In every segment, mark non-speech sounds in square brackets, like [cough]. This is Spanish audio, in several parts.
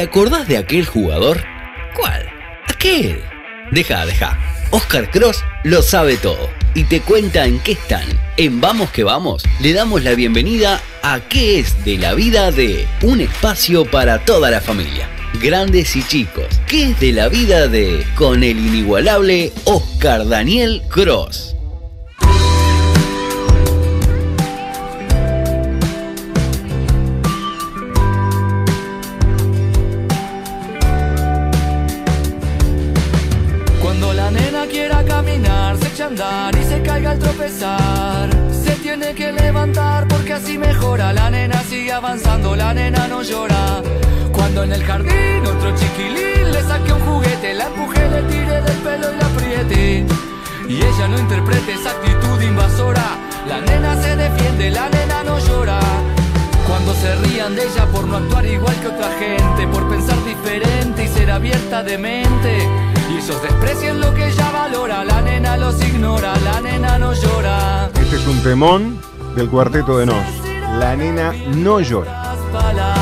¿Te acordás de aquel jugador? ¿Cuál? Aquel. Deja, deja. Oscar Cross lo sabe todo y te cuenta en qué están. En Vamos que Vamos le damos la bienvenida a qué es de la vida de un espacio para toda la familia. Grandes y chicos, ¿qué es de la vida de con el inigualable Oscar Daniel Cross? Avanzando, la nena no llora. Cuando en el jardín otro chiquilín le saque un juguete, la empuje, le tire del pelo y la apriete. Y ella no interprete esa actitud invasora. La nena se defiende, la nena no llora. Cuando se rían de ella por no actuar igual que otra gente, por pensar diferente y ser abierta de mente. Y ellos desprecian lo que ella valora, la nena los ignora, la nena no llora. Este es un temón del cuarteto de Nos. La nena no llora.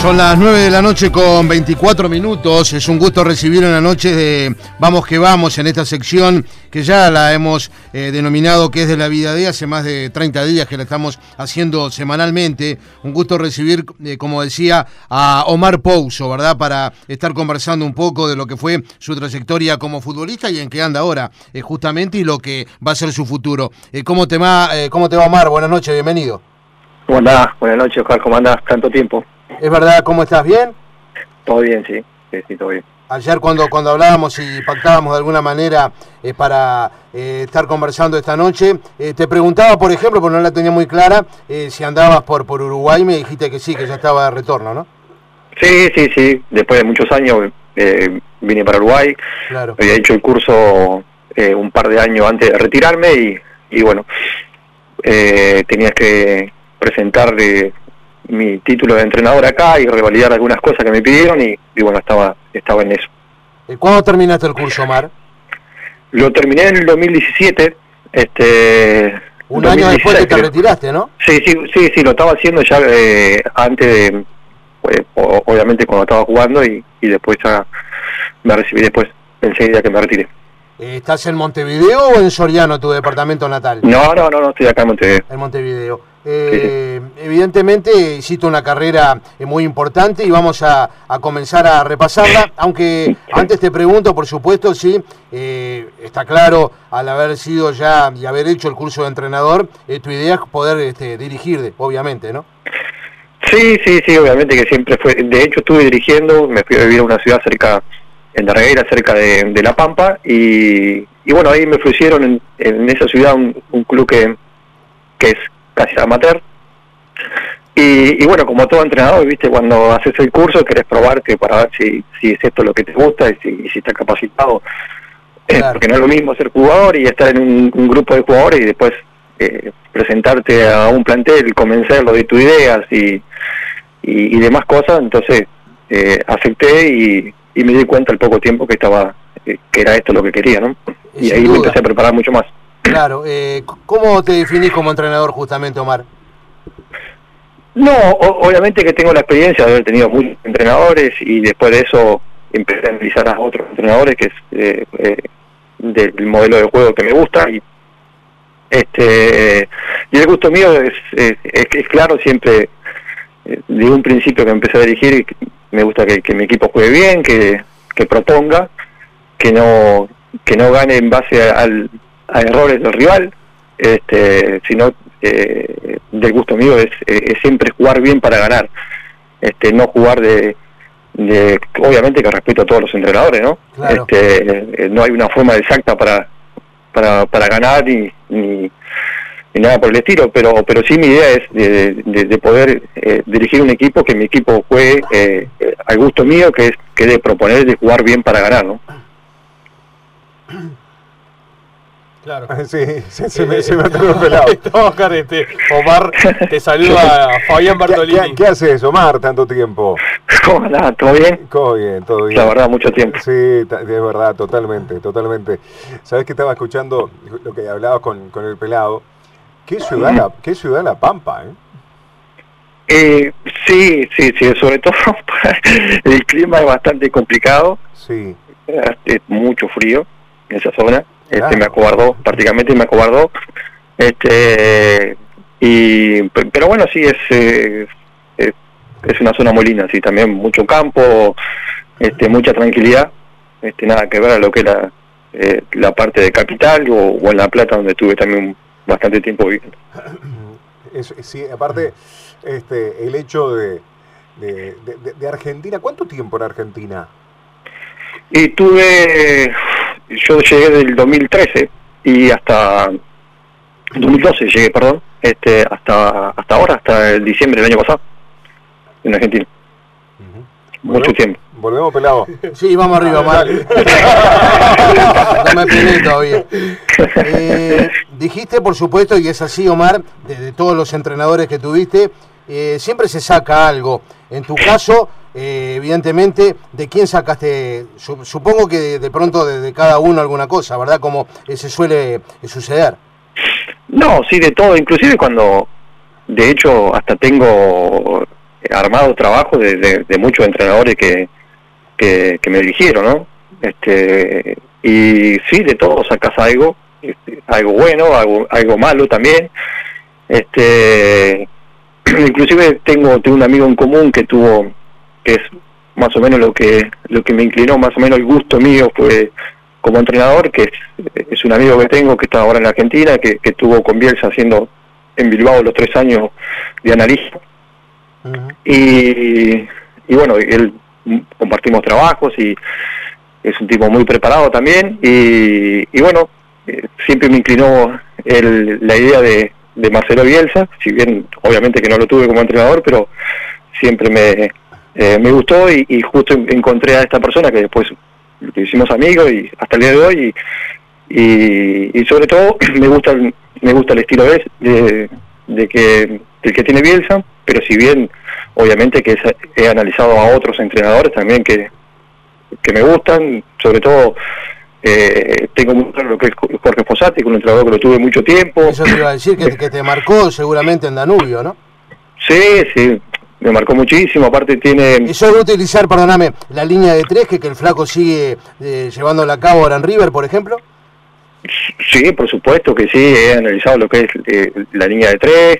Son las 9 de la noche con 24 minutos. Es un gusto recibir en la noche de Vamos que Vamos en esta sección que ya la hemos eh, denominado que es de la vida de hace más de 30 días que la estamos haciendo semanalmente. Un gusto recibir, eh, como decía, a Omar Pouso, ¿verdad? Para estar conversando un poco de lo que fue su trayectoria como futbolista y en qué anda ahora, eh, justamente, y lo que va a ser su futuro. ¿cómo, te va, ¿Cómo te va, Omar? Buenas noches, bienvenido. ¿Cómo andás? Buenas noches, Oscar, ¿cómo andás? Tanto tiempo. ¿Es verdad? ¿Cómo estás? ¿Bien? Todo bien, sí. Sí, sí, todo bien. Ayer cuando, cuando hablábamos y pactábamos de alguna manera eh, para eh, estar conversando esta noche, eh, te preguntaba, por ejemplo, porque no la tenía muy clara, si andabas por, por Uruguay, me dijiste que sí, que ya estaba de retorno, ¿no? Sí, sí, sí. Después de muchos años vine para Uruguay. Claro. Había hecho el curso un par de años antes de retirarme y, y bueno, tenías que presentar mi título de entrenador acá y revalidar algunas cosas que me pidieron y, bueno, estaba, estaba en eso. ¿Cuándo terminaste el curso, Omar? Lo terminé en el 2017. Este, Un año después que te retiraste, ¿no? Sí, sí, sí, sí, lo estaba haciendo ya eh, antes de, pues, obviamente cuando estaba jugando y, y después ya me recibí después, enseguida que me retiré. ¿Estás en Montevideo o en Soriano, tu departamento natal? No, no, no, no estoy acá en Montevideo. En Montevideo. Eh, evidentemente hiciste una carrera eh, muy importante y vamos a, comenzar a repasarla, aunque antes te pregunto, por supuesto, si eh, está claro al haber sido ya y haber hecho el curso de entrenador, tu idea es poder este, dirigir, obviamente, ¿no? Sí, sí, sí, obviamente que siempre fue, de hecho estuve dirigiendo, me fui a vivir a una ciudad cerca en la reguera cerca de, La Pampa, y, bueno, ahí me ofrecieron en, esa ciudad un, club que, que, es casi amateur. Y, bueno, como todo entrenador, viste, cuando haces el curso querés probarte para ver si, si es esto lo que te gusta y si, si estás capacitado. Eh, porque no es lo mismo ser jugador y estar en un, grupo de jugadores y después eh, presentarte a un plantel, convencerlo de tus ideas y, y, demás cosas. Entonces eh, acepté y, y me di cuenta al poco tiempo que estaba eh, que era esto lo que quería, ¿no? y ahí me empecé a preparar mucho más. Claro, eh, ¿cómo te definís como entrenador justamente, Omar? No, obviamente que tengo la experiencia de haber tenido muchos entrenadores y después de eso empecé a analizar a otros entrenadores que es eh, eh, del modelo de juego que me gusta y este y el gusto mío es, es, claro siempre de un principio que empecé a dirigir me gusta que, mi equipo juegue bien, que, proponga, que no que no gane en base al, a errores del rival, este, sino eh, del gusto mío es, siempre jugar bien para ganar, este, no jugar de, de, obviamente que respeto a todos los entrenadores, ¿no? Este, eh, no hay una forma exacta para para, para ganar y, ni, nada por el estilo, pero pero sí mi idea es de, poder eh, dirigir un equipo que mi equipo juegue eh, al gusto mío, que es que de proponer de jugar bien para ganar, ¿no? Claro. [laughs] Sí, se, me, se me pelado. [laughs] Oscar, este, Omar, te saluda [laughs] Fabián Bartolini. ¿Qué, haces, Omar, tanto tiempo? ¿Cómo andás? ¿Todo bien? Todo bien, todo bien. La verdad, mucho tiempo. Sí, de verdad, totalmente, totalmente. Sabes que estaba escuchando lo que hablabas con, con el pelado. ¿Qué ciudad, la, qué ciudad La Pampa, eh? Eh, sí, sí, sí, sobre todo el clima es bastante complicado. Sí. Es mucho frío en esa zona. Este me acobardó, prácticamente me acobardó. Este y pero bueno, sí es, eh, es, una zona muy linda, sí, también mucho campo, este mucha tranquilidad, este nada que ver a lo que era eh, la parte de capital o, o, en La Plata donde tuve también bastante tiempo viviendo. sí, aparte este, el hecho de, de, Argentina. ¿Cuánto tiempo en Argentina? Y tuve, yo llegué del 2013 y hasta 2012 llegué, perdón, este, hasta hasta ahora, hasta el diciembre del año pasado, en Argentina. Mucho tiempo. Volvemos pelado. Sí, vamos arriba, Omar. no me peleé todavía. Eh, dijiste, por supuesto, y es así, Omar, de todos los entrenadores que tuviste, eh, siempre se saca algo. En tu caso, eh, evidentemente, ¿de quién sacaste? Supongo que de, pronto de, cada uno alguna cosa, ¿verdad? Como se suele suceder. No, sí, de todo. Inclusive cuando, de hecho, hasta tengo armado trabajo de, muchos entrenadores que, que, me eligieron, ¿no? Este, y sí, de todo sacas algo, este, algo bueno, algo, algo malo también. Este, [clears throat] inclusive tengo, tengo un amigo en común que tuvo, que es más o menos lo que, lo que me inclinó, más o menos el gusto mío fue como entrenador, que es, un amigo que tengo que está ahora en la Argentina, que, que tuvo con Bielsa haciendo en Bilbao los tres años de analista. y, y bueno, él compartimos trabajos y es un tipo muy preparado también y, y bueno, eh, siempre me inclinó el, la idea de, de Marcelo Bielsa, si bien obviamente que no lo tuve como entrenador, pero siempre me, eh, me gustó y, justo encontré a esta persona que después hicimos amigos y hasta el día de hoy y, y, sobre todo [clears throat] me gusta el, me gusta el estilo de, de, que del que tiene Bielsa, pero si bien obviamente que he analizado a otros entrenadores también que, que me gustan, sobre todo eh, tengo muy claro lo que es Jorge Fossati, un entrenador que lo tuve mucho tiempo. Eso te iba a decir, que, [laughs] que te marcó seguramente en Danubio, ¿no? Sí, sí, me marcó muchísimo, aparte tiene... Eso de utilizar, perdóname, la línea de tres que, que el flaco sigue eh, llevándola a cabo ahora en River, por ejemplo. Sí, por supuesto que sí, he analizado lo que es eh, la línea de tres,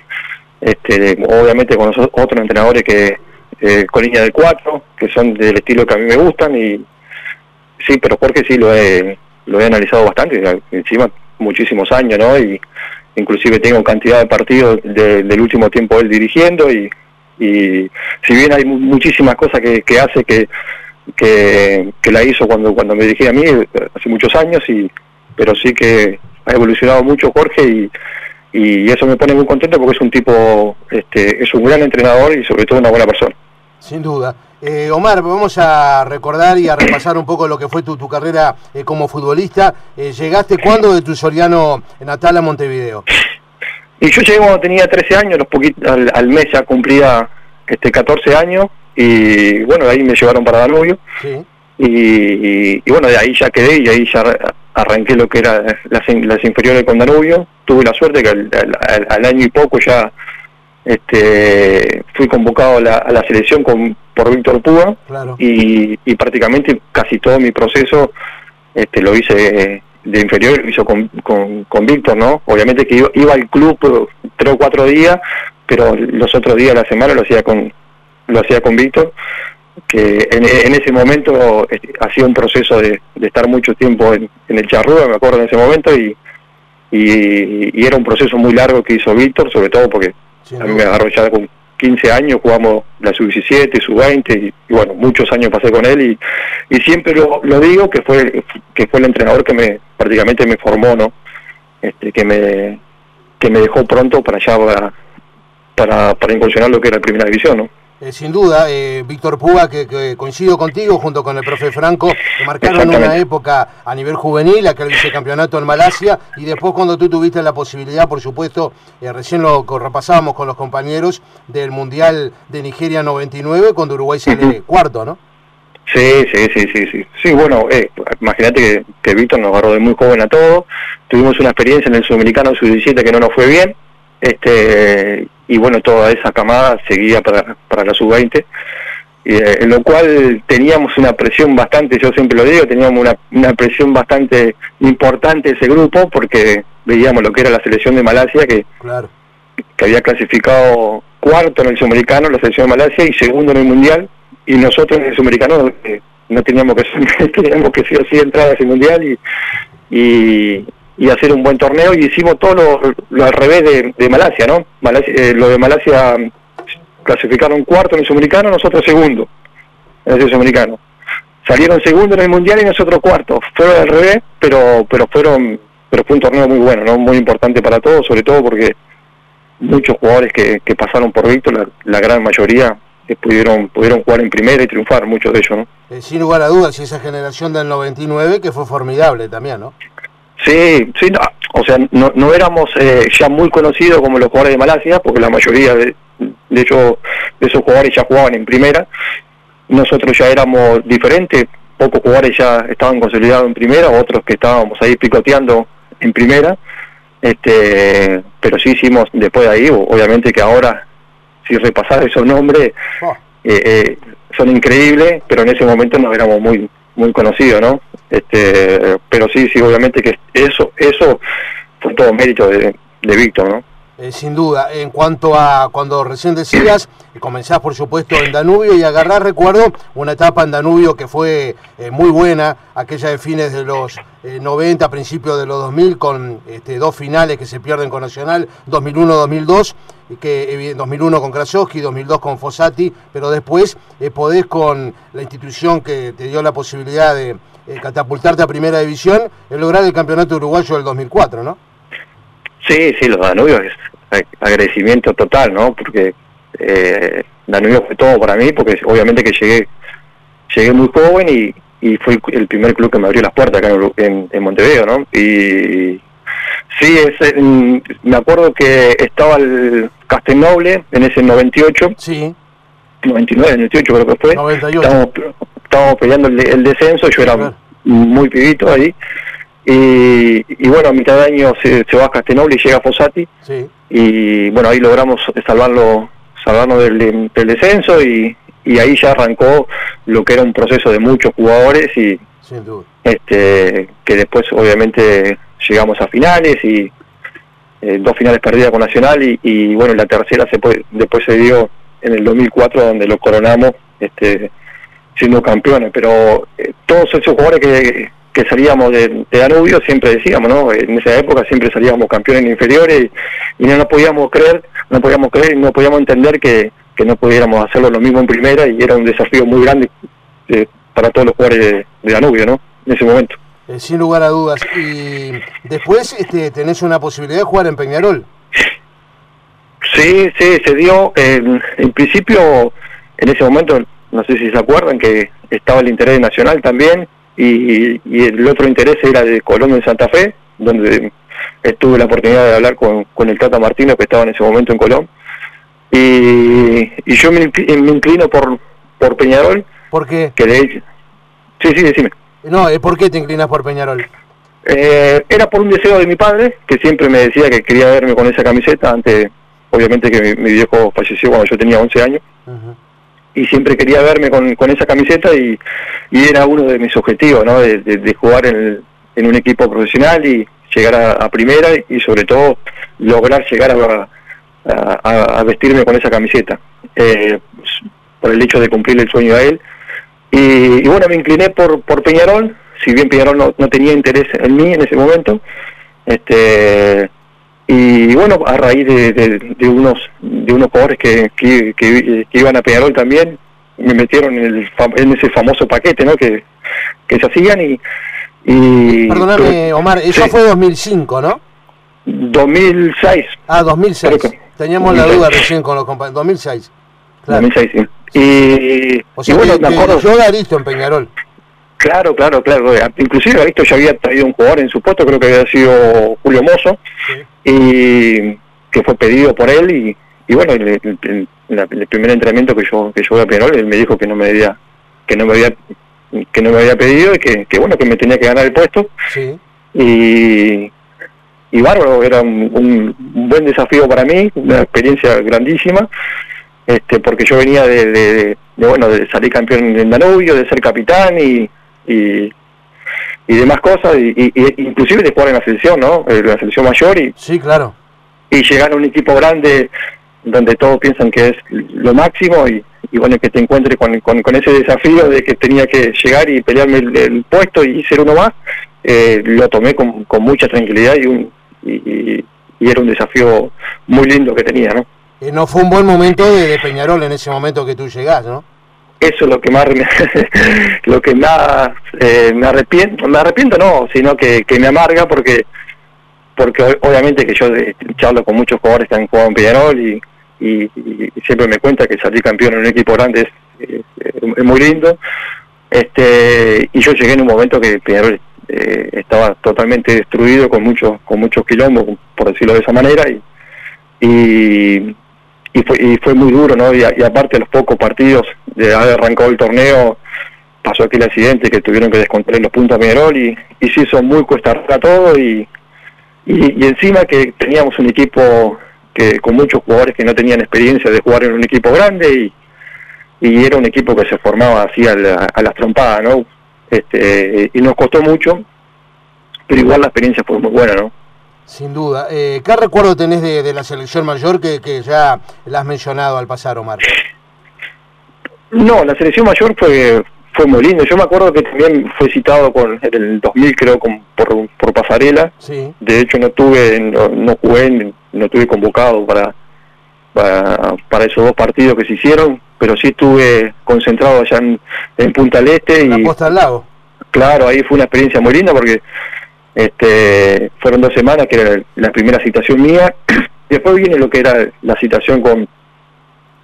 este, obviamente con otros entrenadores que eh, con línea de cuatro, que son del estilo que a mí me gustan y sí, pero porque sí lo he, lo he analizado bastante, encima muchísimos años, ¿no? Y inclusive tengo cantidad de partidos del último tiempo él dirigiendo y, y si bien hay muchísimas cosas que, que hace que, que, que, la hizo cuando, cuando me dirigí a mí hace muchos años, y pero sí que ha evolucionado mucho Jorge y, y eso me pone muy contento porque es un tipo, este, es un gran entrenador y sobre todo una buena persona. Sin duda. Eh, Omar, vamos a recordar y a repasar un poco lo que fue tu, tu carrera eh, como futbolista. Eh, ¿Llegaste cuándo de tu Soriano natal a Montevideo? Y yo llegué cuando tenía 13 años, los poquitos, al, mes ya cumplía este 14 años y bueno, de ahí me llevaron para Danubio. Y, bueno, de ahí ya quedé y ahí ya arranqué lo que era las, las inferiores con Danubio. Tuve la suerte que al año y poco ya este, fui convocado a la, selección con, por Víctor Púa y, prácticamente casi todo mi proceso este, lo hice de inferior, lo hizo con, con, Víctor, ¿no? Obviamente que iba, al club tres o cuatro días, pero los otros días de la semana lo hacía con lo hacía con Víctor, que en, ese momento este, hacía un proceso de, estar mucho tiempo en, el Charrúa, me acuerdo en ese momento, y, y, y era un proceso muy largo que hizo Víctor, sobre todo porque a mí me agarró ya con 15 años, jugamos la sub-17, sub-20 y, bueno, muchos años pasé con él y, siempre lo, lo, digo que fue que fue el entrenador que me prácticamente me formó, ¿no? Este, que me que me dejó pronto para allá para, para, incursionar lo que era la primera división, ¿no? Eh, sin duda, eh, Víctor Puga, que, que coincido contigo, junto con el profe Franco, que marcaron una época a nivel juvenil, aquel vicecampeonato en Malasia, y después cuando tú tuviste la posibilidad, por supuesto, eh, recién lo repasábamos con los compañeros del Mundial de Nigeria 99, cuando Uruguay sale cuarto, ¿no? Sí, sí, sí, sí, sí. Sí, bueno, eh, imagínate que, que Víctor nos agarró de muy joven a todos. Tuvimos una experiencia en el Sudamericano Sub-17 que no nos fue bien. Este, y bueno, toda esa camada seguía para, para la Sub-20. Y, eh, en lo cual teníamos una presión bastante, yo siempre lo digo, teníamos una, una presión bastante importante ese grupo porque veíamos lo que era la selección de Malasia, que, Claro. que había clasificado cuarto en el Sudamericano, la selección de Malasia, y segundo en el Mundial, y nosotros en el Sudamericano eh, no teníamos que [laughs] teníamos que sí o sí entrar a ese Mundial y, y, y hacer un buen torneo, y hicimos todo lo, al revés de, Malasia, ¿no? Malasia, eh, lo de Malasia mm, clasificaron cuarto en el Sudamericano, nosotros segundo en ese Sudamericano. Salieron segundo en el Mundial y nosotros cuarto. Fueron al revés, pero pero fueron pero fue un torneo muy bueno, ¿no? Muy importante para todos, sobre todo porque muchos jugadores que, pasaron por Víctor, la, gran mayoría, eh, pudieron pudieron jugar en primera y triunfar, muchos de ellos, ¿no? Eh, sin lugar a dudas, esa generación del 99 que fue formidable también, ¿no? Sí, sí, no, o sea, no, no éramos eh, ya muy conocidos como los jugadores de Malasia, porque la mayoría de, de, ellos, de esos jugadores ya jugaban en primera. Nosotros ya éramos diferentes, pocos jugadores ya estaban consolidados en primera, otros que estábamos ahí picoteando en primera. Este, pero sí hicimos después de ahí, obviamente que ahora, si repasar esos nombres, Oh, eh, eh, son increíbles, pero en ese momento no éramos muy muy conocidos, ¿no? Este, pero sí, sí, obviamente que eso eso fue todo mérito de, de Víctor, ¿no? Eh, sin duda, en cuanto a cuando recién decías, comenzás por supuesto en Danubio y agarrás, recuerdo, una etapa en Danubio que fue eh, muy buena, aquella de fines de los eh, 90, principios de los 2000, con este, dos finales que se pierden con Nacional, 2001-2002, y que evi- 2001 con Krasowski, 2002 con Fossati, pero después eh, podés con la institución que te dio la posibilidad de catapultarte a Primera División, lograr el campeonato uruguayo del 2004, ¿no? Sí, sí, los Danubios es ag- agradecimiento total, ¿no? Porque eh, Danubio fue todo para mí, porque obviamente que llegué llegué muy joven y, y fue el primer club que me abrió las puertas acá en, Uru- en, en Montevideo, ¿no? Y sí, es, en- me acuerdo que estaba el Castelnoble en ese 98, Sí, 99, 98 creo que fue. 98. Estábamos, estábamos peleando el, el descenso, yo era muy pibito ahí. Y, y bueno, a mitad de año se, se va a Castelnoble y llega a Fossati sí. y bueno ahí logramos salvarlo salvarnos del, del descenso y, y ahí ya arrancó lo que era un proceso de muchos jugadores y Sin duda. este que después obviamente llegamos a finales y eh, dos finales perdidas con Nacional y, y, bueno la tercera se puede- después se dio en el 2004 donde lo coronamos este siendo campeones pero eh, todos esos jugadores que, que salíamos de, de Danubio siempre decíamos no en esa época siempre salíamos campeones inferiores y, y no nos podíamos creer no podíamos creer y no podíamos entender que, que no pudiéramos hacerlo lo mismo en primera y era un desafío muy grande eh, para todos los jugadores de, de Danubio no en ese momento Eh, sin lugar a dudas. Y después este, tenés una posibilidad de jugar en Peñarol. Sí, sí, se dio. En, en principio, en ese momento, no sé si se acuerdan, que estaba el interés nacional también y, y el otro interés era de Colón en Santa Fe, donde estuve la oportunidad de hablar con, con el Tata Martino, que estaba en ese momento en Colón. Y, y yo me, me inclino por, por Peñarol, Porque, que de hecho... Sí, sí, decime. no, ¿por qué te inclinas por Peñarol? Eh, era por un deseo de mi padre, que siempre me decía que quería verme con esa camiseta, antes, obviamente que mi, mi viejo falleció cuando yo tenía 11 años. Y siempre quería verme con, con esa camiseta y, y era uno de mis objetivos, ¿no? De, de- jugar en, en un equipo profesional y llegar a, a primera y sobre todo lograr llegar a, a- a vestirme con esa camiseta, eh, por el hecho de cumplir el sueño de él. Y, y bueno, me incliné por, por Peñarol, si bien Peñarol no, no tenía interés en mí en ese momento, este y bueno a raíz de, de- de unos de unos jugadores que, que, que- que iban a Peñarol también me metieron en, el en ese famoso paquete no que, que se hacían y, y Perdóname, Omar, eso Sí. fue 2005, ¿no? 2006 Ah, 2006. Creo que- Teníamos la 2006. duda recién con los compañeros. 2006. Claro. 2006, sí. Y, O sea, y bueno, que, me acuerdo... yo Aristo en Peñarol. Claro, claro, claro. Inclusive esto ya había traído un jugador en su puesto, creo que había sido Julio Mozo, y que fue pedido por él y, y bueno, el, el- el- la- el primer entrenamiento que yo que yo voy a Peñarol, él me dijo que no me había que no me había que no me había pedido y que, que bueno que me tenía que ganar el puesto Sí. y y bárbaro era un, un- un buen desafío para mí una experiencia grandísima este porque yo venía de, de- de- de, bueno de salir campeón en Danubio de ser capitán y, y y demás cosas y, y- y inclusive de jugar en la selección no en la selección mayor y, Sí, claro. y llegar a un equipo grande donde todos piensan que es lo máximo y, y bueno que te encuentres con, con, con ese desafío de que tenía que llegar y pelearme el, el puesto y ser uno más eh, lo tomé con, con mucha tranquilidad y un y, y- y era un desafío muy lindo que tenía no Eh, no fue un buen momento de, de Peñarol en ese momento que tú llegás, ¿no? Eso es lo que más me- [laughs] lo que más eh, me arrepiento. Me arrepiento no sino que, que me amarga porque porque obviamente que yo eh, charlo con muchos jugadores que han jugado en Peñarol y, y, siempre me cuenta que salir campeón en un equipo grande es, muy lindo. Este y yo llegué en un momento que Peñarol eh, estaba totalmente destruido con muchos con muchos quilombos por decirlo de esa manera y y, y fue y fue muy duro no y, aparte los pocos partidos de haber arrancado el torneo pasó aquel accidente que tuvieron que descontar los puntos a Peñarol y, y se hizo muy cuesta arriba todo y, y, encima que teníamos un equipo que con muchos jugadores que no tenían experiencia de jugar en un equipo grande y, y era un equipo que se formaba así a, la- a las trompadas no este y nos costó mucho pero igual la experiencia fue muy buena no Sin duda. Eh, ¿Qué recuerdo tenés de, de la selección mayor que, que ya la has mencionado al pasar, Omar? No, la selección mayor fue fue muy lindo. Yo me acuerdo que también fue citado con en el 2000 creo con, por, por pasarela. Sí. De hecho no tuve no, no jugué, no tuve convocado para, para para esos dos partidos que se hicieron, pero sí estuve concentrado allá en, en Punta del Este La y Costa del Lago. claro, ahí fue una experiencia muy linda porque este fueron dos semanas que era la primera citación mía. [clears throat] Después viene lo que era la citación con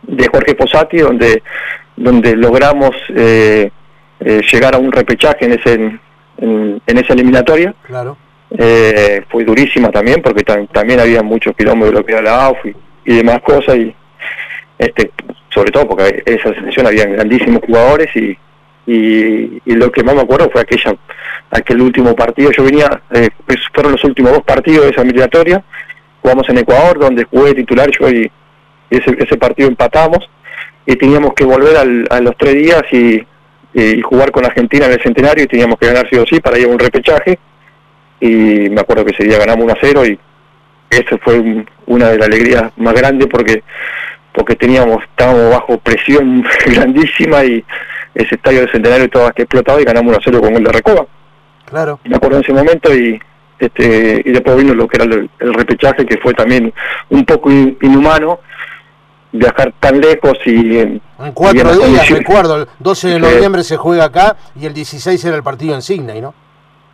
de Jorge Posati, donde donde logramos eh, eh, llegar a un repechaje en ese en, en esa eliminatoria. Claro. Eh, fue durísima también porque tam- también había muchos kilómetros de lo que era la AUF y, y demás cosas y este sobre todo porque en esa selección había grandísimos jugadores y, y, y lo que más me acuerdo fue aquella aquel último partido yo venía eh, pues fueron los últimos dos partidos de esa eliminatoria jugamos en Ecuador donde jugué titular yo y ese, ese partido empatamos y teníamos que volver al- a los tres días y, y jugar con Argentina en el centenario y teníamos que ganar sí o sí para ir a un repechaje y me acuerdo que ese día ganamos 1 a 0 y eso fue un- una de las alegrías más grandes porque porque teníamos estábamos bajo presión [laughs] grandísima y ese estadio del centenario estaba que explotado y ganamos 1 a 0 con gol de Recoba Claro. me acuerdo en ese momento y este y después vino lo que era el, el repechaje que fue también un poco in- inhumano viajar tan lejos y en, y cuatro en días, recuerdo, el 12 de noviembre se juega acá y el 16 era el partido en Sydney, ¿no?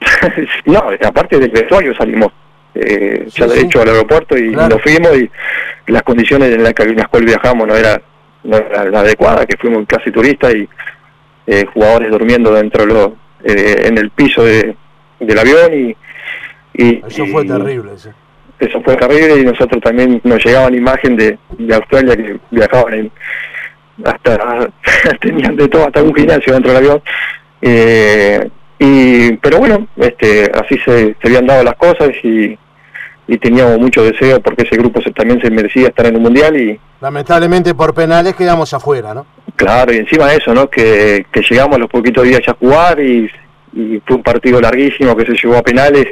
[laughs] no, aparte del vestuario salimos eh, Sí, ya de sí. hecho al aeropuerto y Claro. nos fuimos y las condiciones en las que, en las cuales viajamos no era, no era la adecuada, que fuimos casi turistas y eh, jugadores durmiendo dentro de lo- eh, en el piso de, del avión y, y Eso fue y terrible. sí. Eso fue terrible y nosotros también nos llegaban imagen de, de Australia que viajaban en hasta [laughs] tenían de todo hasta un gimnasio dentro del avión eh, y pero bueno este así se, se habían dado las cosas y, y teníamos mucho deseo porque ese grupo se, también se merecía estar en el mundial y Lamentablemente por penales quedamos afuera, ¿no? claro y encima de eso no que, que llegamos a los poquitos días ya a jugar y, y fue un partido larguísimo que se llevó a penales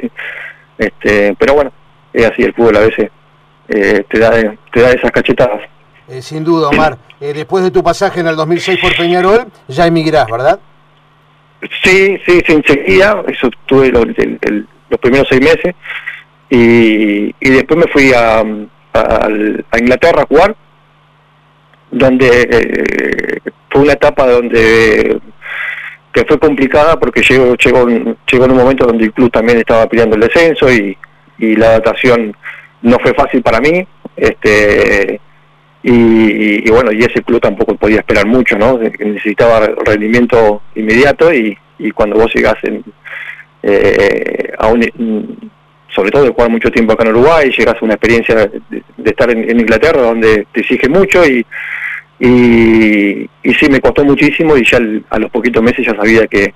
este pero bueno es así el fútbol a veces eh, te da te da esas cachetadas Eh, sin duda, Omar. Eh, después de tu pasaje en el 2006 por Peñarol, ya emigrás, ¿verdad? Sí, sí, sí, enseguida, eso tuve lo- el- el- los primeros seis meses y, y después me fui a, a- a Inglaterra a jugar, donde eh, fue una etapa donde que fue complicada porque llegó, llegó, llegó en un momento donde el club también estaba peleando el descenso y, y la adaptación no fue fácil para mí, este y, y, bueno, y ese club tampoco podía esperar mucho, ¿no? Necesitaba rendimiento inmediato y, cuando vos llegás en, eh, a un, sobre todo de jugar mucho tiempo acá en Uruguay, llegas a una experiencia de, estar en, Inglaterra donde te exige mucho y, y, y, sí me costó muchísimo y ya a los poquitos meses ya sabía que,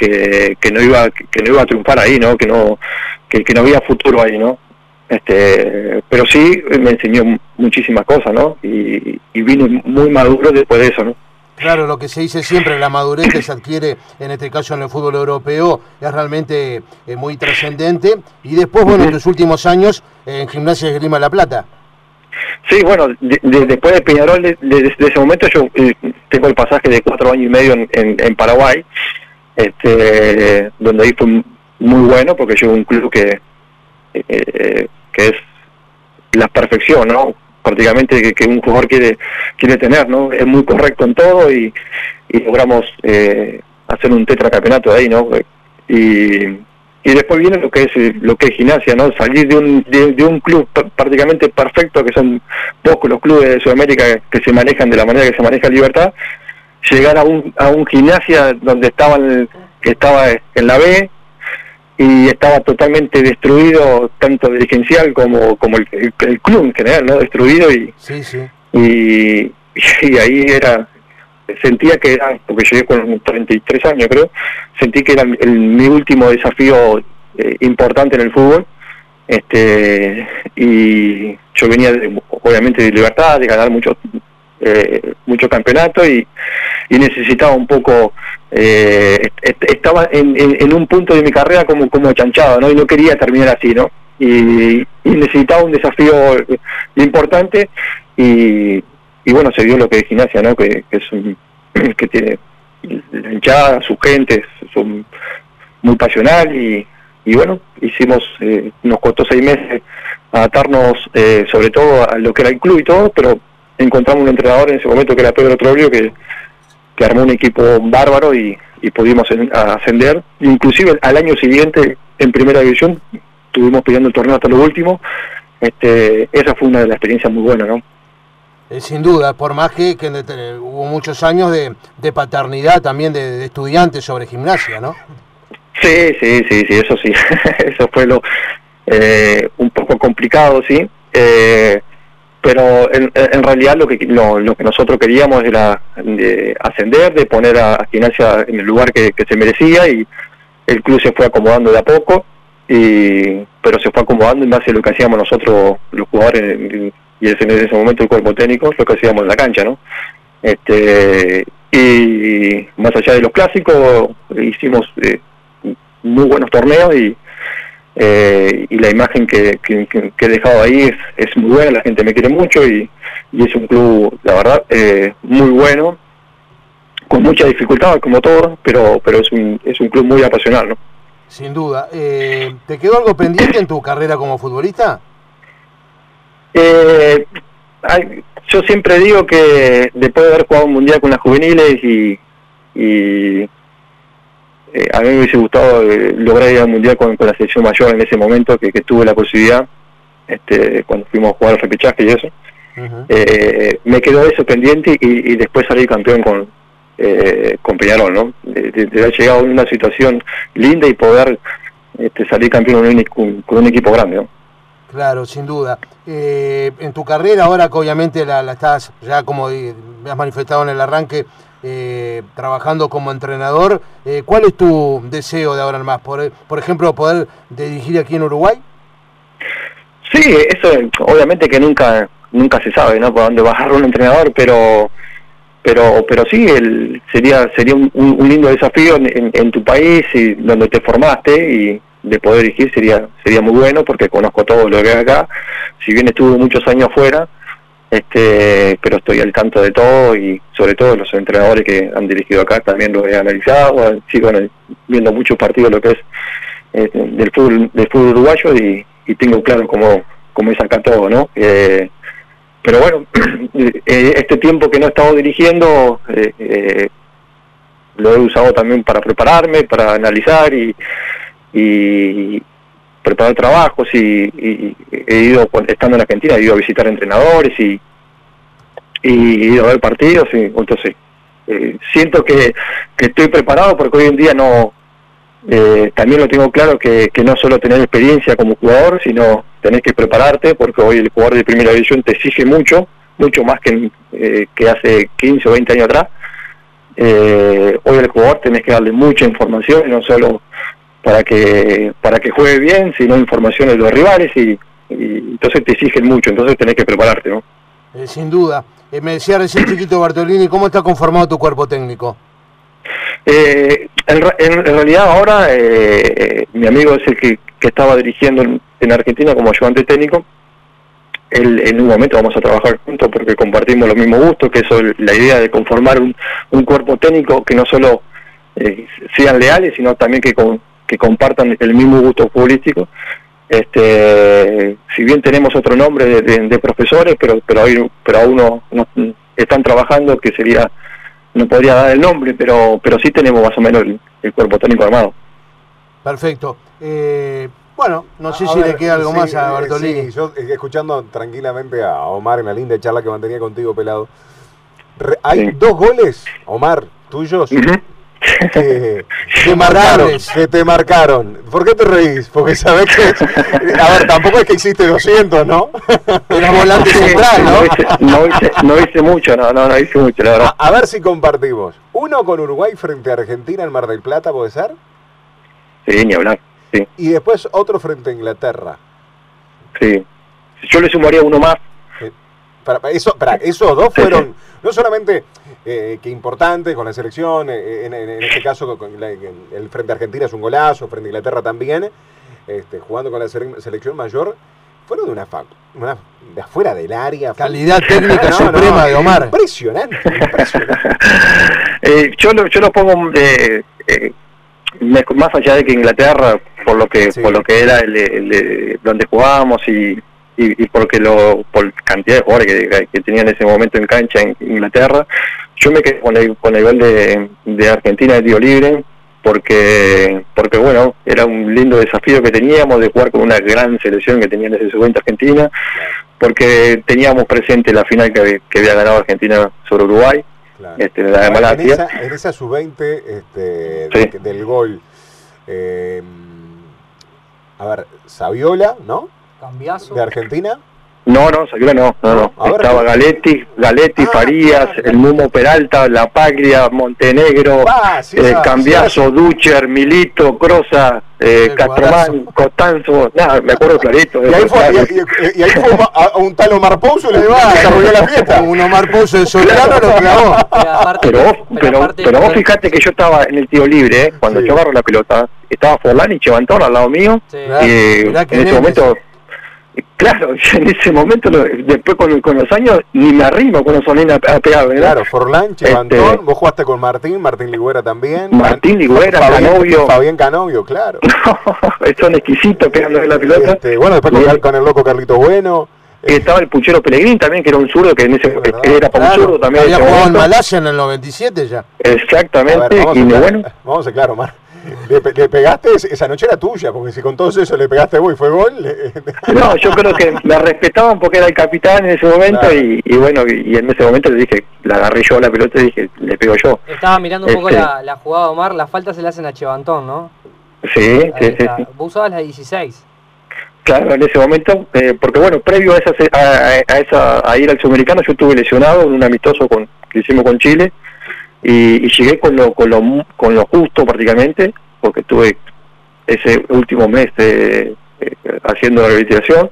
que, que, no iba que no iba a triunfar ahí, ¿no? Que no que, que no había futuro ahí, ¿no? Este, pero sí me enseñó muchísimas cosas, ¿no? Y, y vine muy maduro después de eso, ¿no? Claro, lo que se dice siempre, la madurez que se adquiere, en este caso en el fútbol europeo, es realmente eh, muy trascendente. Y después, bueno, en los últimos años, en Gimnasia de Grima La Plata. Sí, bueno, después de Peñarol, desde ese momento yo eh, tengo el pasaje de cuatro años y medio en, en, Paraguay, este, donde ahí fue muy bueno, porque yo un club que, eh, que es la perfección, ¿no? prácticamente que, un jugador quiere quiere tener, ¿no? Es muy correcto en todo y, logramos eh, hacer un tetracampeonato ahí, ¿no? Y, y después viene lo que es lo que es gimnasia, ¿no? Salir de un de, un club prácticamente perfecto que son pocos los clubes de Sudamérica que se manejan de la manera que se maneja Libertad, llegar a un a un gimnasia donde estaban que estaba en la B y estaba totalmente destruido tanto dirigencial como como el, club en general no destruido y sí, sí. Y, [laughs] y, ahí era sentía que era porque llegué con 33 años creo sentí que era el, mi último desafío eh, importante en el fútbol este y yo venía obviamente de libertad de ganar muchos eh, mucho campeonato y, y, necesitaba un poco, eh, estaba en, en, un punto de mi carrera como, como chanchado, ¿no? Y no quería terminar así, ¿no? Y, necesitaba un desafío importante y, y bueno, se dio lo que es gimnasia, ¿no? Que, es un, [clears throat] que tiene la hinchada, su gente, son muy pasional y, y bueno, hicimos, eh, nos costó seis meses adaptarnos eh, sobre todo a lo que era el club y todo, pero encontramos un entrenador en ese momento que era Pedro Troglio que, que armó un equipo bárbaro y, pudimos ascender. Inclusive al año siguiente en primera división estuvimos pidiendo el torneo hasta lo último. Este, esa fue una de las experiencias muy buenas, ¿no? Eh, sin duda, por más que, hubo muchos años de, de paternidad también de, estudiantes sobre gimnasia, ¿no? Sí, sí, sí, sí, eso sí, [laughs] eso fue lo eh, un poco complicado, sí. Eh, pero en, en, realidad lo que lo, que nosotros queríamos era de ascender, de poner a, Gimnasia en el lugar que, se merecía y el club se fue acomodando de a poco, y pero se fue acomodando en base a lo que hacíamos nosotros los jugadores y en ese momento el cuerpo técnico, lo que hacíamos en la cancha, ¿no? Este, y más allá de los clásicos, hicimos eh, muy buenos torneos y eh, y la imagen que, que, he dejado ahí es, es, muy buena, la gente me quiere mucho y, y es un club, la verdad, eh, muy bueno, con mucha dificultad como todo, pero, pero es, un, es un club muy apasionado. ¿no? Sin duda. Eh, ¿Te quedó algo pendiente en tu carrera como futbolista? Eh, yo siempre digo que después de haber jugado un mundial con las juveniles y, y eh, a mí me hubiese gustado eh, lograr ir al mundial con, la selección mayor en ese momento que, tuve la posibilidad este, cuando fuimos a jugar el repechaje y eso. Eh, me quedó eso pendiente y, después salir campeón con con Peñarol no de, haber llegado a una situación linda y poder este, salir campeón con un, equipo grande Claro, sin duda. en tu carrera, ahora que obviamente la, la estás, ya como me has manifestado en el arranque, eh, trabajando como entrenador. Eh, ¿Cuál es tu deseo de ahora en más? Por, por ejemplo, poder dirigir aquí en Uruguay. Sí, eso obviamente que nunca nunca se sabe, ¿no? Por dónde va a un entrenador, pero pero pero sí, el, sería sería un, lindo desafío en, tu país y donde te formaste y de poder dirigir sería sería muy bueno porque conozco todo lo que hay acá. Si bien estuve muchos años afuera, este, pero estoy al tanto de todo y sobre todo los entrenadores que han dirigido acá también lo he analizado, sigo viendo muchos partidos lo que es este, del fútbol del fútbol uruguayo y, tengo claro cómo, cómo es acá todo, ¿no? Eh, pero bueno, [clears throat] eh, este tiempo que no he estado dirigiendo eh, lo he usado también para prepararme, para analizar y, y, preparar trabajos y, he ido, estando en Argentina, he ido a visitar entrenadores y, y ir a ver partidos, y entonces eh, siento que, que estoy preparado porque hoy en día no, eh, también lo tengo claro que, que no solo tener experiencia como jugador, sino tenés que prepararte porque hoy el jugador de primera división te exige mucho, mucho más que, eh, que hace 15 o 20 años atrás. Eh, hoy el jugador tenés que darle mucha información, y no solo para que para que juegue bien, sino información de los rivales y, y entonces te exigen mucho, entonces tenés que prepararte, ¿no? Eh, sin duda. Eh, me decía recién chiquito Bartolini, ¿cómo está conformado tu cuerpo técnico? Eh, en, ra- en- en realidad ahora eh, mi amigo es el que, que estaba dirigiendo en, en Argentina como ayudante técnico. Él, en un momento vamos a trabajar juntos porque compartimos los mismos gustos, que eso es la idea de conformar un, un cuerpo técnico que no solo eh, sean leales, sino también que, con- que compartan el mismo gusto futbolístico. Este, si bien tenemos otro nombre de, de- de profesores, pero pero, hay, pero aún no, no- están trabajando, que sería no podría dar el nombre, pero pero sí tenemos más o menos el, el cuerpo técnico armado. Perfecto. Eh, bueno, no sé A si ver, le queda algo sí, más a eh, Bartolini. sí, yo eh, escuchando tranquilamente a Omar en la linda charla que mantenía contigo, pelado. Re- hay Sí. dos goles, Omar, tuyos, Ujú. [laughs] que, que marcaron, que te marcaron. ¿Por qué te reís? Porque sabés que. A ver, tampoco es que hiciste 200, ¿no? [laughs] Era volante [laughs] central, no, ¿no? hice, no, hice, no hice mucho, no, no, no hice mucho, la verdad. A, a ver si compartimos. Uno con Uruguay frente a Argentina en Mar del Plata, ¿puede ser? Sí, ni hablar, sí, Y después otro frente a Inglaterra. sí. Yo le sumaría uno más, Para, para eso, para, esos dos fueron no solamente eh, que importantes con la selección, eh, en, en- en este caso con la- en el frente a Argentina es un golazo, frente a Inglaterra también, este, jugando con la sele- selección mayor, fueron de una, fa- una de afuera del área. Calidad técnica No, no, suprema de Omar. Impresionante, impresionante. [laughs] Eh, yo lo, yo lo pongo eh, eh, más allá de que Inglaterra por lo que Sí. por lo que era el, el- el- donde jugábamos y, y, y porque lo por cantidad de jugadores que, que tenía en ese momento en cancha en Inglaterra yo me quedé con el con el gol de, de Argentina de tiro libre porque porque bueno era un lindo desafío que teníamos de jugar con una gran selección que tenía en ese momento Argentina porque teníamos presente la final que, había- que había ganado Argentina sobre Uruguay Claro. este, la de en, esa, en esa sub-20 este, Sí. de- del gol, eh, a ver, Saviola, ¿no? Cambiazo. De Argentina. No, no, Sayula no, no, no. A ver, Estaba ¿qué? Galetti, Galetti, Ah, Farías, claro. el Mumo Peralta, La Paglia, Montenegro, Ah, sí, eh, Cambiazo, Ducher, Milito, Crosa, eh, Castromán, Costanzo, nada, me acuerdo clarito. Y ahí fue, claro. y, y- y ahí fue a- a un tal Omar Pouso y le desarrolló la fiesta. [laughs] Un Omar Pouso de Solano lo clavó. Pero Pero vos, pero vos fijate que yo estaba en el tiro libre, eh, cuando Sí. yo agarro la pelota, estaba Forlán y Chevantón al lado mío, y en ese momento, claro, [laughs] en ese momento, después con, con los años, ni me arrimo con los Solín a, a pegar, ¿verdad? Claro, Forlán, Chivantón, Este- vos jugaste con Martín, Martín Ligüera también. Martín Ligüera, Fabián, Canovio. Fabián Canovio, claro. [laughs] son exquisitos pegándole la pelota. Este, bueno, después con, Bien. con el loco Carlito Bueno. Y estaba el Puchero Pellegrín también, que era un zurdo, que en ese era para un zurdo también. había jugado en. Malasia en el 97 ya. Ver, Exactamente, vamos, y a bueno, vamos a claro, Omar. Le, pe- le pegaste, esa noche era tuya, porque si con todo eso le pegaste vos y fue gol. le- [laughs] no, yo creo que me respetaban porque era el capitán en ese momento Claro. y, y bueno, y, en ese momento le dije, la agarré yo la pelota y dije, le pego yo. Estaba mirando un poco Este- la, la jugada de Omar, las faltas se le hacen a Chevantón, ¿no? Sí, Ahí sí, sí, está. sí. Vos usabas la 16. Claro, en ese momento, eh, porque bueno, previo a, esa, se- a, a esa, a ir al sudamericano, yo estuve lesionado en un amistoso con, que hicimos con Chile y, y llegué con lo, con, lo, con lo justo prácticamente, porque estuve ese último mes eh, eh, haciendo la rehabilitación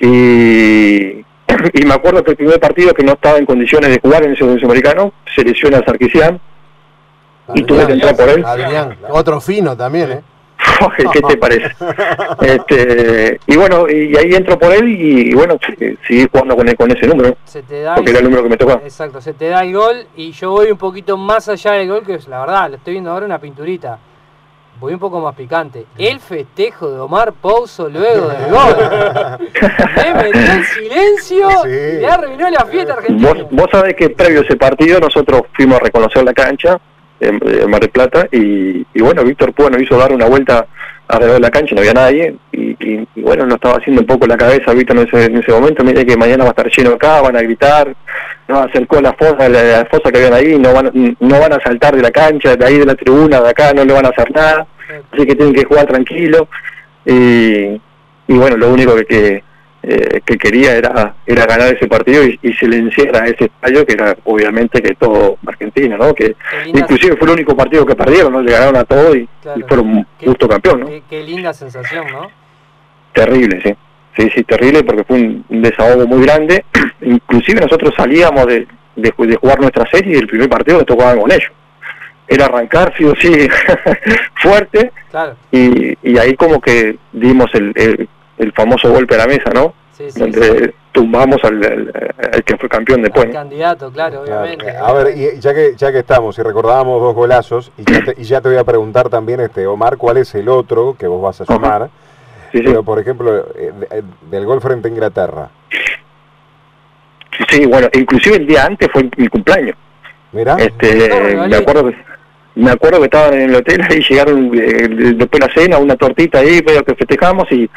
y, y me acuerdo que el primer partido que no estaba en condiciones de jugar en ese sudamericano, se lesiona a Sarkisian y tuve que entrar por él. Adrián, otro fino también, ¿eh? ¿Qué te parece? [laughs] Este, y bueno, y ahí entro por él y, y bueno, seguí jugando con, él, con ese número, Se te da porque era el número que me tocaba. Exacto, se te da el gol y yo voy un poquito más allá del gol, que es la verdad, lo estoy viendo ahora una pinturita. Voy un poco más picante. El festejo de Omar Pouso luego del [laughs] gol. Me metió en silencio Sí. y le arruinó la fiesta argentina. Vos, vos sabés que previo a ese partido nosotros fuimos a reconocer la cancha en, Mar del Plata. Y, bueno, Víctor Púa nos hizo dar una vuelta alrededor de la cancha, no había nadie. Y bueno, nos estaba haciendo un poco la cabeza Víctor en ese, en ese momento, mire que mañana va a estar lleno acá, van a gritar nos acercó a la fosa, la, la fosa que habían ahí, no van, no van a saltar de la cancha, de ahí de la tribuna, de acá no le van a hacer nada, así que tienen que jugar tranquilo. Y, y bueno, lo único que, que, eh, que quería era, era ganar ese partido y, y silenciar a ese estadio que era obviamente que todo Argentina, ¿no? Que inclusive fue el único partido que perdieron, ¿no? Le ganaron a todo y, Claro. y fueron Qué- justo campeón, ¿no? Qué, qué linda sensación, ¿no? Terrible, sí. Sí, sí, terrible porque fue un, un desahogo muy grande. [clears throat] Inclusive nosotros salíamos de, de, ju- de jugar nuestra serie y el primer partido que tocaban con ellos. Era arrancar, sí o sí, [laughs] fuerte Claro, y, y ahí como que dimos el, el, el famoso golpe a la mesa, ¿no? sí, sí. Donde sí. tumbamos al, al- al que fue campeón después. Al candidato, claro, obviamente. Eh, A ver, y ya que, ya que estamos y recordábamos dos golazos, y ya, te, y ya te voy a preguntar también, este Omar, cuál es el otro que vos vas a sumar. Sí, sí. Pero, por ejemplo, eh, de- eh, del gol frente a Inglaterra. Sí, bueno, inclusive el día antes fue mi cumpleaños. Mira, Este, me acuerdo que me acuerdo que estaban en el hotel y llegaron eh, después de la cena una tortita ahí medio que festejamos y,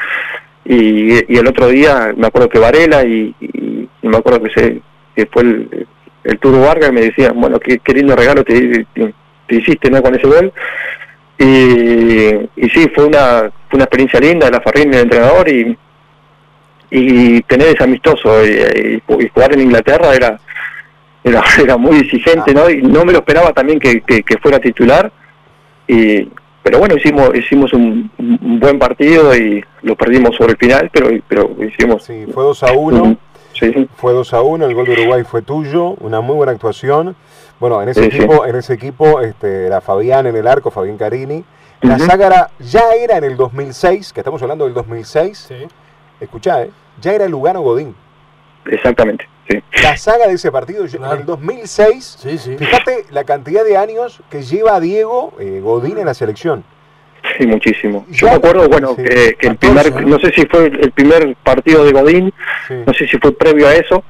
y y el otro día me acuerdo que Varela y, me acuerdo que se que fue el, el Turo Vargas me decían bueno qué, lindo regalo te, te- te hiciste no con ese gol y, sí fue una fue una experiencia linda de la Farrín del entrenador y y tener ese amistoso y, y- jugar en Inglaterra era era, [laughs] era muy exigente, ¿no? Y no me lo esperaba también que, que fuera titular. Y, pero bueno, hicimos hicimos un, un buen partido y lo perdimos sobre el final, pero pero hicimos. sí, fue 2 a 1. Sí, sí. Fue 2 a 1, el gol de Uruguay fue tuyo, una muy buena actuación. Bueno, en ese Sí, sí. equipo, en ese equipo este, era Fabián en el arco, Fabián Carini. La era- ya era en el 2006, que estamos hablando del 2006. Sí. Escuchá, ¿eh? ya era Lugano Godín. Exactamente, sí. La saga de ese partido, Claro. en el 2006, Sí, sí. fíjate la cantidad de años que lleva Diego eh, Godín en la selección. Sí, muchísimo. Yo me acuerdo, bueno, sí. que, que el 14, primer, ¿no? no sé si fue el primer partido de Godín, Sí. no sé si fue previo a eso,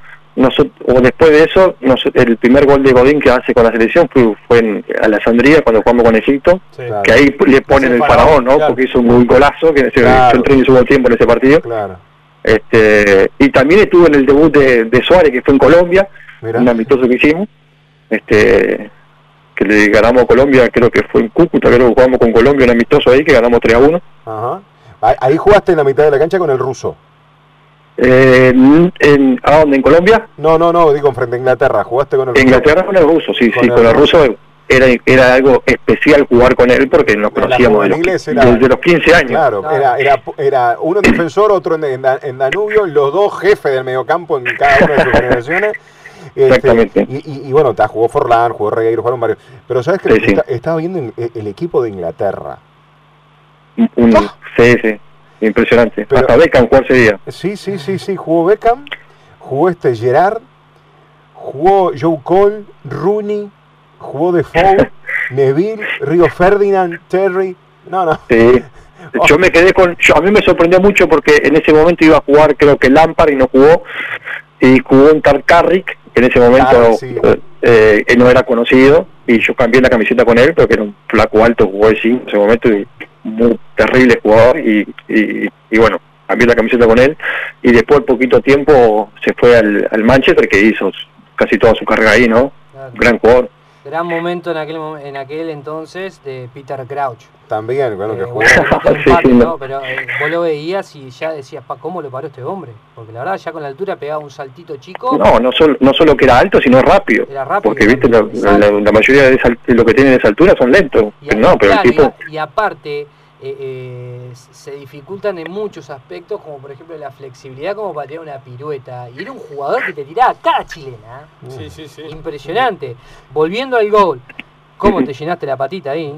o después de eso, noso- el primer gol de Godín que hace con la selección fue, fue en Alessandría, cuando jugamos con Egipto, Sí. Claro. que ahí le ponen el faraón, ¿no? claro. Porque hizo un golazo, que se, Claro. yo entré en su tiempo en ese partido. Claro. Este, y también estuve en el debut de, de Suárez, que fue en Colombia, Mirá. un amistoso que hicimos, este que le ganamos a Colombia, creo que fue en Cúcuta, creo que jugamos con Colombia un amistoso ahí, que ganamos 3 a 1. Ajá. Ahí- jugaste en la mitad de la cancha con el ruso. Eh, en, ¿A dónde? ¿En Colombia? No, no, no, digo frente a Inglaterra. Jugaste con el ruso. Inglaterra con el ruso, sí, Con sí, el con el ruso. Era, era algo especial jugar con él porque nos conocíamos de los, juveniles era- desde los 15 años. Claro. Era, era, era uno en [clears throat] defensor, otro en, en Da- en Danubio, los dos jefes del mediocampo en cada una de sus [laughs] generaciones. Este, Exactamente. y, y- y bueno, ta, jugó Forlán, jugó Regueiro, jugaron varios. Pero sabes que Sí, sí. está- estaba viendo en- el, el equipo de Inglaterra. Un- ¡Ah! sí, sí, impresionante. Pero- Hasta Beckham jugó ese día. Sí, sí, sí, sí, jugó Beckham, jugó este Gerard, jugó Joe Cole, Rooney, jugó Defoe, [laughs] Neville, Río Ferdinand, Terry. No, no. Sí. [laughs] Yo me quedé con. Yo, a mí me sorprendió mucho porque en ese momento iba a jugar, creo que Lampard y no jugó. Y jugó un tal Carrick, que en ese momento Carrick, sí. eh, él no era conocido. Y yo cambié la camiseta con él, porque era un flaco alto, jugó de cinco en ese momento. Y muy terrible jugador. Y, y, y bueno, cambié la camiseta con él. Y después, al poquito tiempo, se fue al, al Manchester, que hizo casi toda su carrera ahí, ¿no? Claro. Gran jugador. Gran momento en aquel, en aquel entonces de Peter Crouch. También, bueno, que Eh, jugó. bueno, [laughs] Sí, empate, sí, ¿no? no. Pero eh, vos lo veías y ya decías, pa, ¿cómo lo paró este hombre? Porque la verdad, ya con la altura pegaba un saltito chico. No, no solo, no solo que era alto, sino rápido. Era rápido, Porque, viste, la, exacto. la- la mayoría de, esa, de lo que tienen esa altura son lentos. Y, Pero no, pero el y tipo... a- y, aparte, eh, eh, se dificultan en muchos aspectos, como por ejemplo la flexibilidad como para tirar una pirueta. Y era un jugador que te tiraba cada chilena. ¿eh? Sí, sí, sí. Impresionante. Volviendo al gol, ¿cómo te llenaste la patita ahí?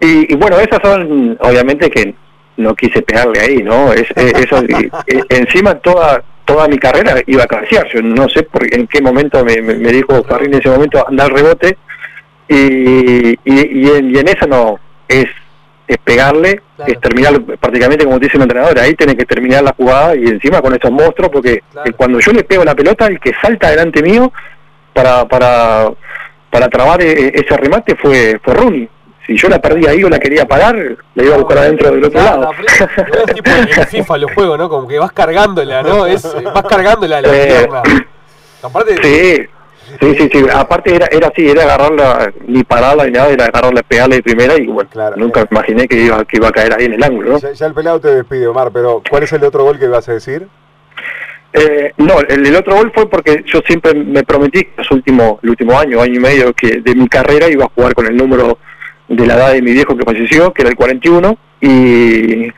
Y, y bueno, esas son, obviamente que no quise pegarle ahí, ¿no? Es, eso, y- encima toda toda mi carrera iba a cabecear. Yo no sé por en qué momento me, me, me dijo Farrín en ese momento andar rebote. Y, y, y en, y en esa no, es, es pegarle, Claro. es terminar prácticamente como te dice el entrenador. Ahí tenés que terminar la jugada y encima con esos monstruos, porque Claro. cuando yo le pego la pelota, el que salta delante mío para, para, para trabar eh, ese remate fue, fue Rooney. Si yo la perdí ahí o la quería parar, la iba a buscar adentro del otro Claro, lado. la Es tipo en [laughs] FIFA los juegos, ¿no? Como que vas cargándola, ¿no? Es, vas cargándola a la Eh, pierna. Aparte, Sí, Sí, sí, sí. Aparte era, era así, era agarrarla, ni pararla ni nada, era agarrarla, pegarla de primera y bueno, Claro. nunca me imaginé que iba, que iba a caer ahí en el ángulo, ¿no? Ya, ya el pelado te despide, Omar, pero ¿cuál es el otro gol que vas a decir? Eh, no, el, el otro gol fue porque yo siempre me prometí que los últimos, el último año, año y medio que de mi carrera iba a jugar con el número de la edad de mi viejo que falleció, que era el 41, y,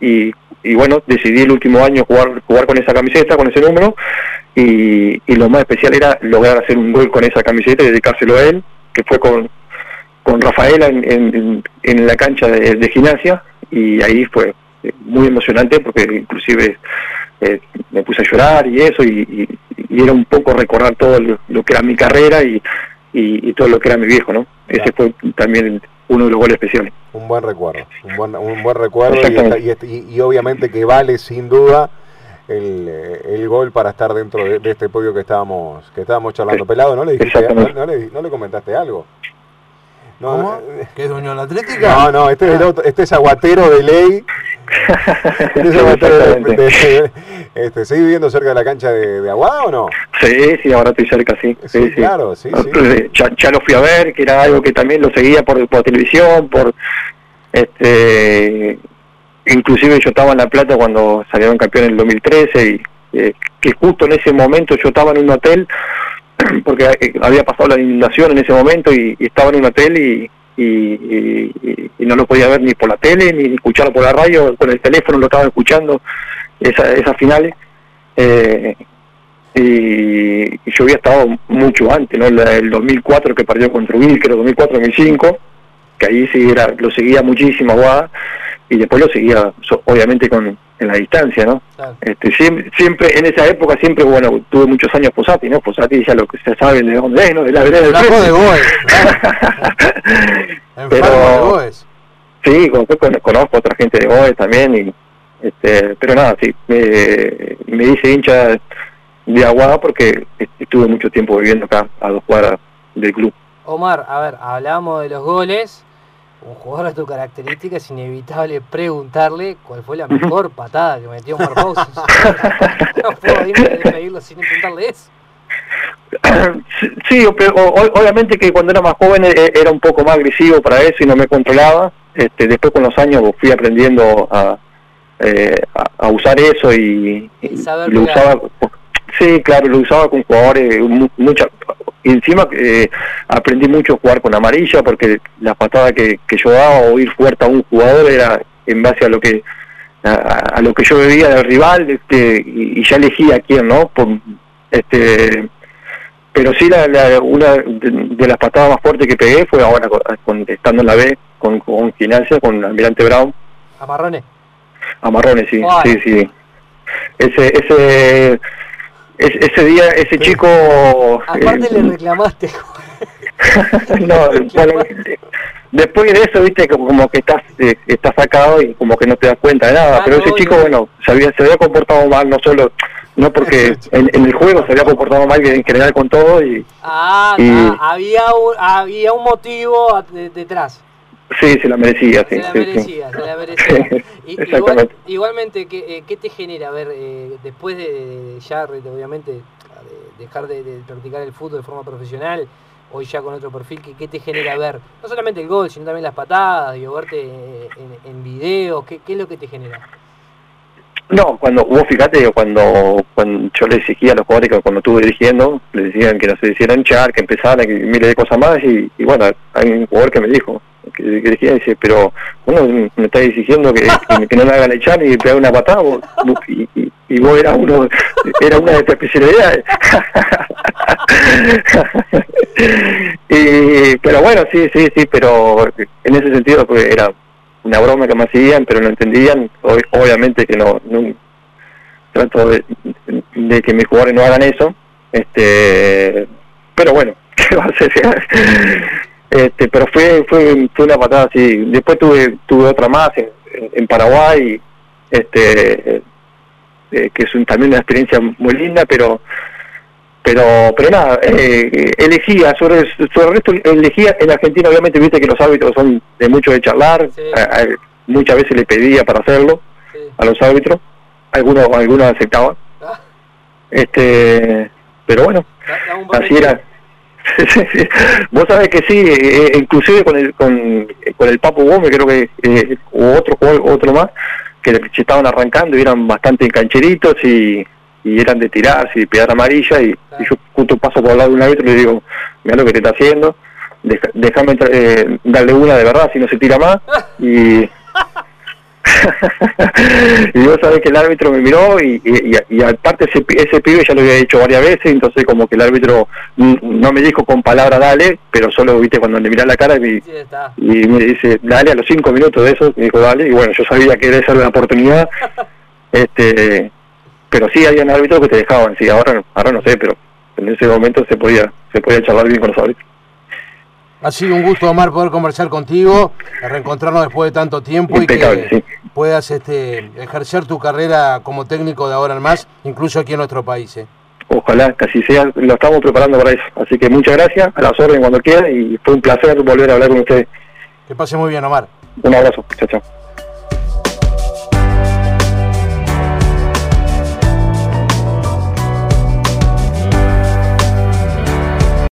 y, y bueno, decidí el último año jugar, jugar con esa camiseta, con ese número, y, y lo más especial era lograr hacer un gol con esa camiseta y dedicárselo a él, que fue con, con Rafaela en, en, en la cancha de, de gimnasia, y ahí fue eh, muy emocionante porque inclusive eh, me puse a llorar y eso, y, y- y era un poco recordar todo lo, lo que era mi carrera y, y, todo lo que era mi viejo, ¿no? Ese fue también uno de los goles especiales. Un buen recuerdo, un buen, un buen recuerdo y- y obviamente que vale sin duda el, eh, el gol para estar dentro de, de este podio que estábamos que estábamos charlando. Pelado, ¿no le dijiste, no, le, no le comentaste algo? No, ¿Cómo? eh, ¿Qué es de Unión Atlética? no, no, este es, el otro- este es aguatero de ley. [laughs] Este es aguatero de, de- este, ¿Seguís viviendo cerca de la cancha de, de Aguada o no? Sí, sí, ahora estoy cerca, sí. Sí, claro, sí, sí. Ya, ya lo fui a ver, que era algo que también lo seguía por, por televisión, por este inclusive yo estaba en La Plata cuando salieron campeones en el 2013 y eh, que justo en ese momento yo estaba en un hotel [clears throat] porque eh, había pasado la inundación en ese momento y, estaba en un hotel y, y, y- no lo podía ver ni por la tele ni escucharlo por la radio, con el teléfono lo estaba escuchando esa, esas finales. Eh, y, yo había estado mucho antes, ¿no? El, el 2004 que perdió contra que era 2004-2005, que ahí sí era, lo seguía muchísimo Aguada, y después lo seguía so- obviamente con en la distancia, ¿no? Claro. Este, siempre, siempre, en esa época siempre, bueno, tuve muchos años Posati, ¿no? Posati ya lo que se sabe de dónde es, ¿no? De la vereda del de [laughs] de Pero- Goes. Sí, con- con- conozco a otra gente de Goes también, y, este, pero nada, sí, me, me hice hincha de Aguada porque estuve mucho tiempo viviendo acá, a dos cuadras del club. Omar, a ver, hablábamos de los goles. Un jugador de tu característica es inevitable preguntarle cuál fue la mejor [laughs] patada que metió Pousos. no puedo irme a despedirlo sin preguntarle eso. [coughs] Sí, obviamente que cuando era más joven eh, era un poco más agresivo para eso y no me controlaba. Este, después con los años fui aprendiendo a, eh, a, a usar eso y, Y y saber lo usaba. Sí, claro, lo usaba con jugadores mu- mucha encima eh, aprendí mucho a jugar con amarilla porque la patada que, que yo daba o ir fuerte a un jugador era en base a lo que a, a lo que yo veía del rival este y, y ya elegía a quién no Por- este pero sí la, la- una de, de las patadas más fuertes que pegué fue ahora con, con- estando en la B con, con gimnasia con Almirante Brown Amarrones. a Marrones sí Ay. sí sí ese ese ese, ese día ese chico Aparte eh, le [laughs] reclamaste. [laughs] no, [laughs] bueno, después de eso, viste, como, como que estás eh, estás sacado y como que no te das cuenta de nada. Ah, pero no, ese chico, bueno, se había, se había comportado mal, no solo, no porque en, en el juego se había comportado mal en general con todo y Ah, Y- ah, había, un, había un motivo detrás. Sí, se la merecía, sí, se la sí, sí. merecía, se la merecía. [laughs] Y- igual- Exactamente. igualmente, ¿qué, eh, qué te genera? A ver, eh, después de, ya, obviamente, de dejar de, de practicar el fútbol de forma profesional, hoy ya con otro perfil, ¿qué, qué te genera ver? No solamente el gol, sino también las patadas, digo, verte eh, en, en videos, ¿qué, ¿qué es lo que te genera? No, cuando vos fíjate, cuando, cuando yo le exigía a los jugadores que cuando estuve dirigiendo, le decían que no se hicieran hinchar, que empezaran, que miles de cosas más, y, y bueno, hay un jugador que me dijo, que, que dirigía, dice, pero bueno, me estás exigiendo que, no me hagan echar y pegar una patada, vos- y, y, y vos eras uno, era una de tus especialidades. [laughs] y, pero bueno, sí, sí, sí, pero en ese sentido pues era una broma que me hacían, pero no entendían. Ob- obviamente que no, trato de, de que mis jugadores no hagan eso. Este, pero bueno, [laughs] ¿qué va a hacer? Este, pero fue, fue, fue una patada así. Después tuve, tuve otra más en, en- en Paraguay, este, eh, que es un- también una experiencia muy linda, pero pero pero nada eh, elegía sobre, sobre el resto elegía en Argentina obviamente viste que los árbitros son de mucho de charlar Sí. a- a- muchas veces le pedía para hacerlo Sí. a los árbitros algunos algunos aceptaban Ah, este pero bueno da- así era. [laughs] Vos sabés que sí, eh, eh, inclusive con el con, con el Papu Gómez, creo que eh, o otro otro más, que se estaban arrancando y eran bastante cancheritos y, y eran de tirarse y pegar amarilla y, y yo justo paso por al lado de un árbitro y le digo, mira lo que te está haciendo, deja- déjame eh, darle una de verdad si no se tira más y [laughs] y vos sabés que el árbitro me miró y, y, y- aparte ese, ese pibe ya lo había dicho varias veces, entonces como que el árbitro no me dijo con palabra dale, pero solo viste cuando le mirás la cara y, Sí, y me dice dale a los cinco minutos de eso, me dijo dale, y bueno, yo sabía que esa era la oportunidad, [laughs] este pero sí había árbitros que te dejaban, sí, ahora, ahora no sé, pero en ese momento se podía, se podía charlar bien con los árbitros. Ha sido un gusto, Omar, poder conversar contigo, reencontrarnos después de tanto tiempo Impecable, y que sí. puedas este, ejercer tu carrera como técnico de ahora en más, incluso aquí en nuestro país. ¿eh? Ojalá que así sea, lo estamos preparando para eso. Así que muchas gracias, a las órdenes cuando quieran y fue un placer volver a hablar con ustedes. Que pase muy bien, Omar. Un abrazo, chao, chao.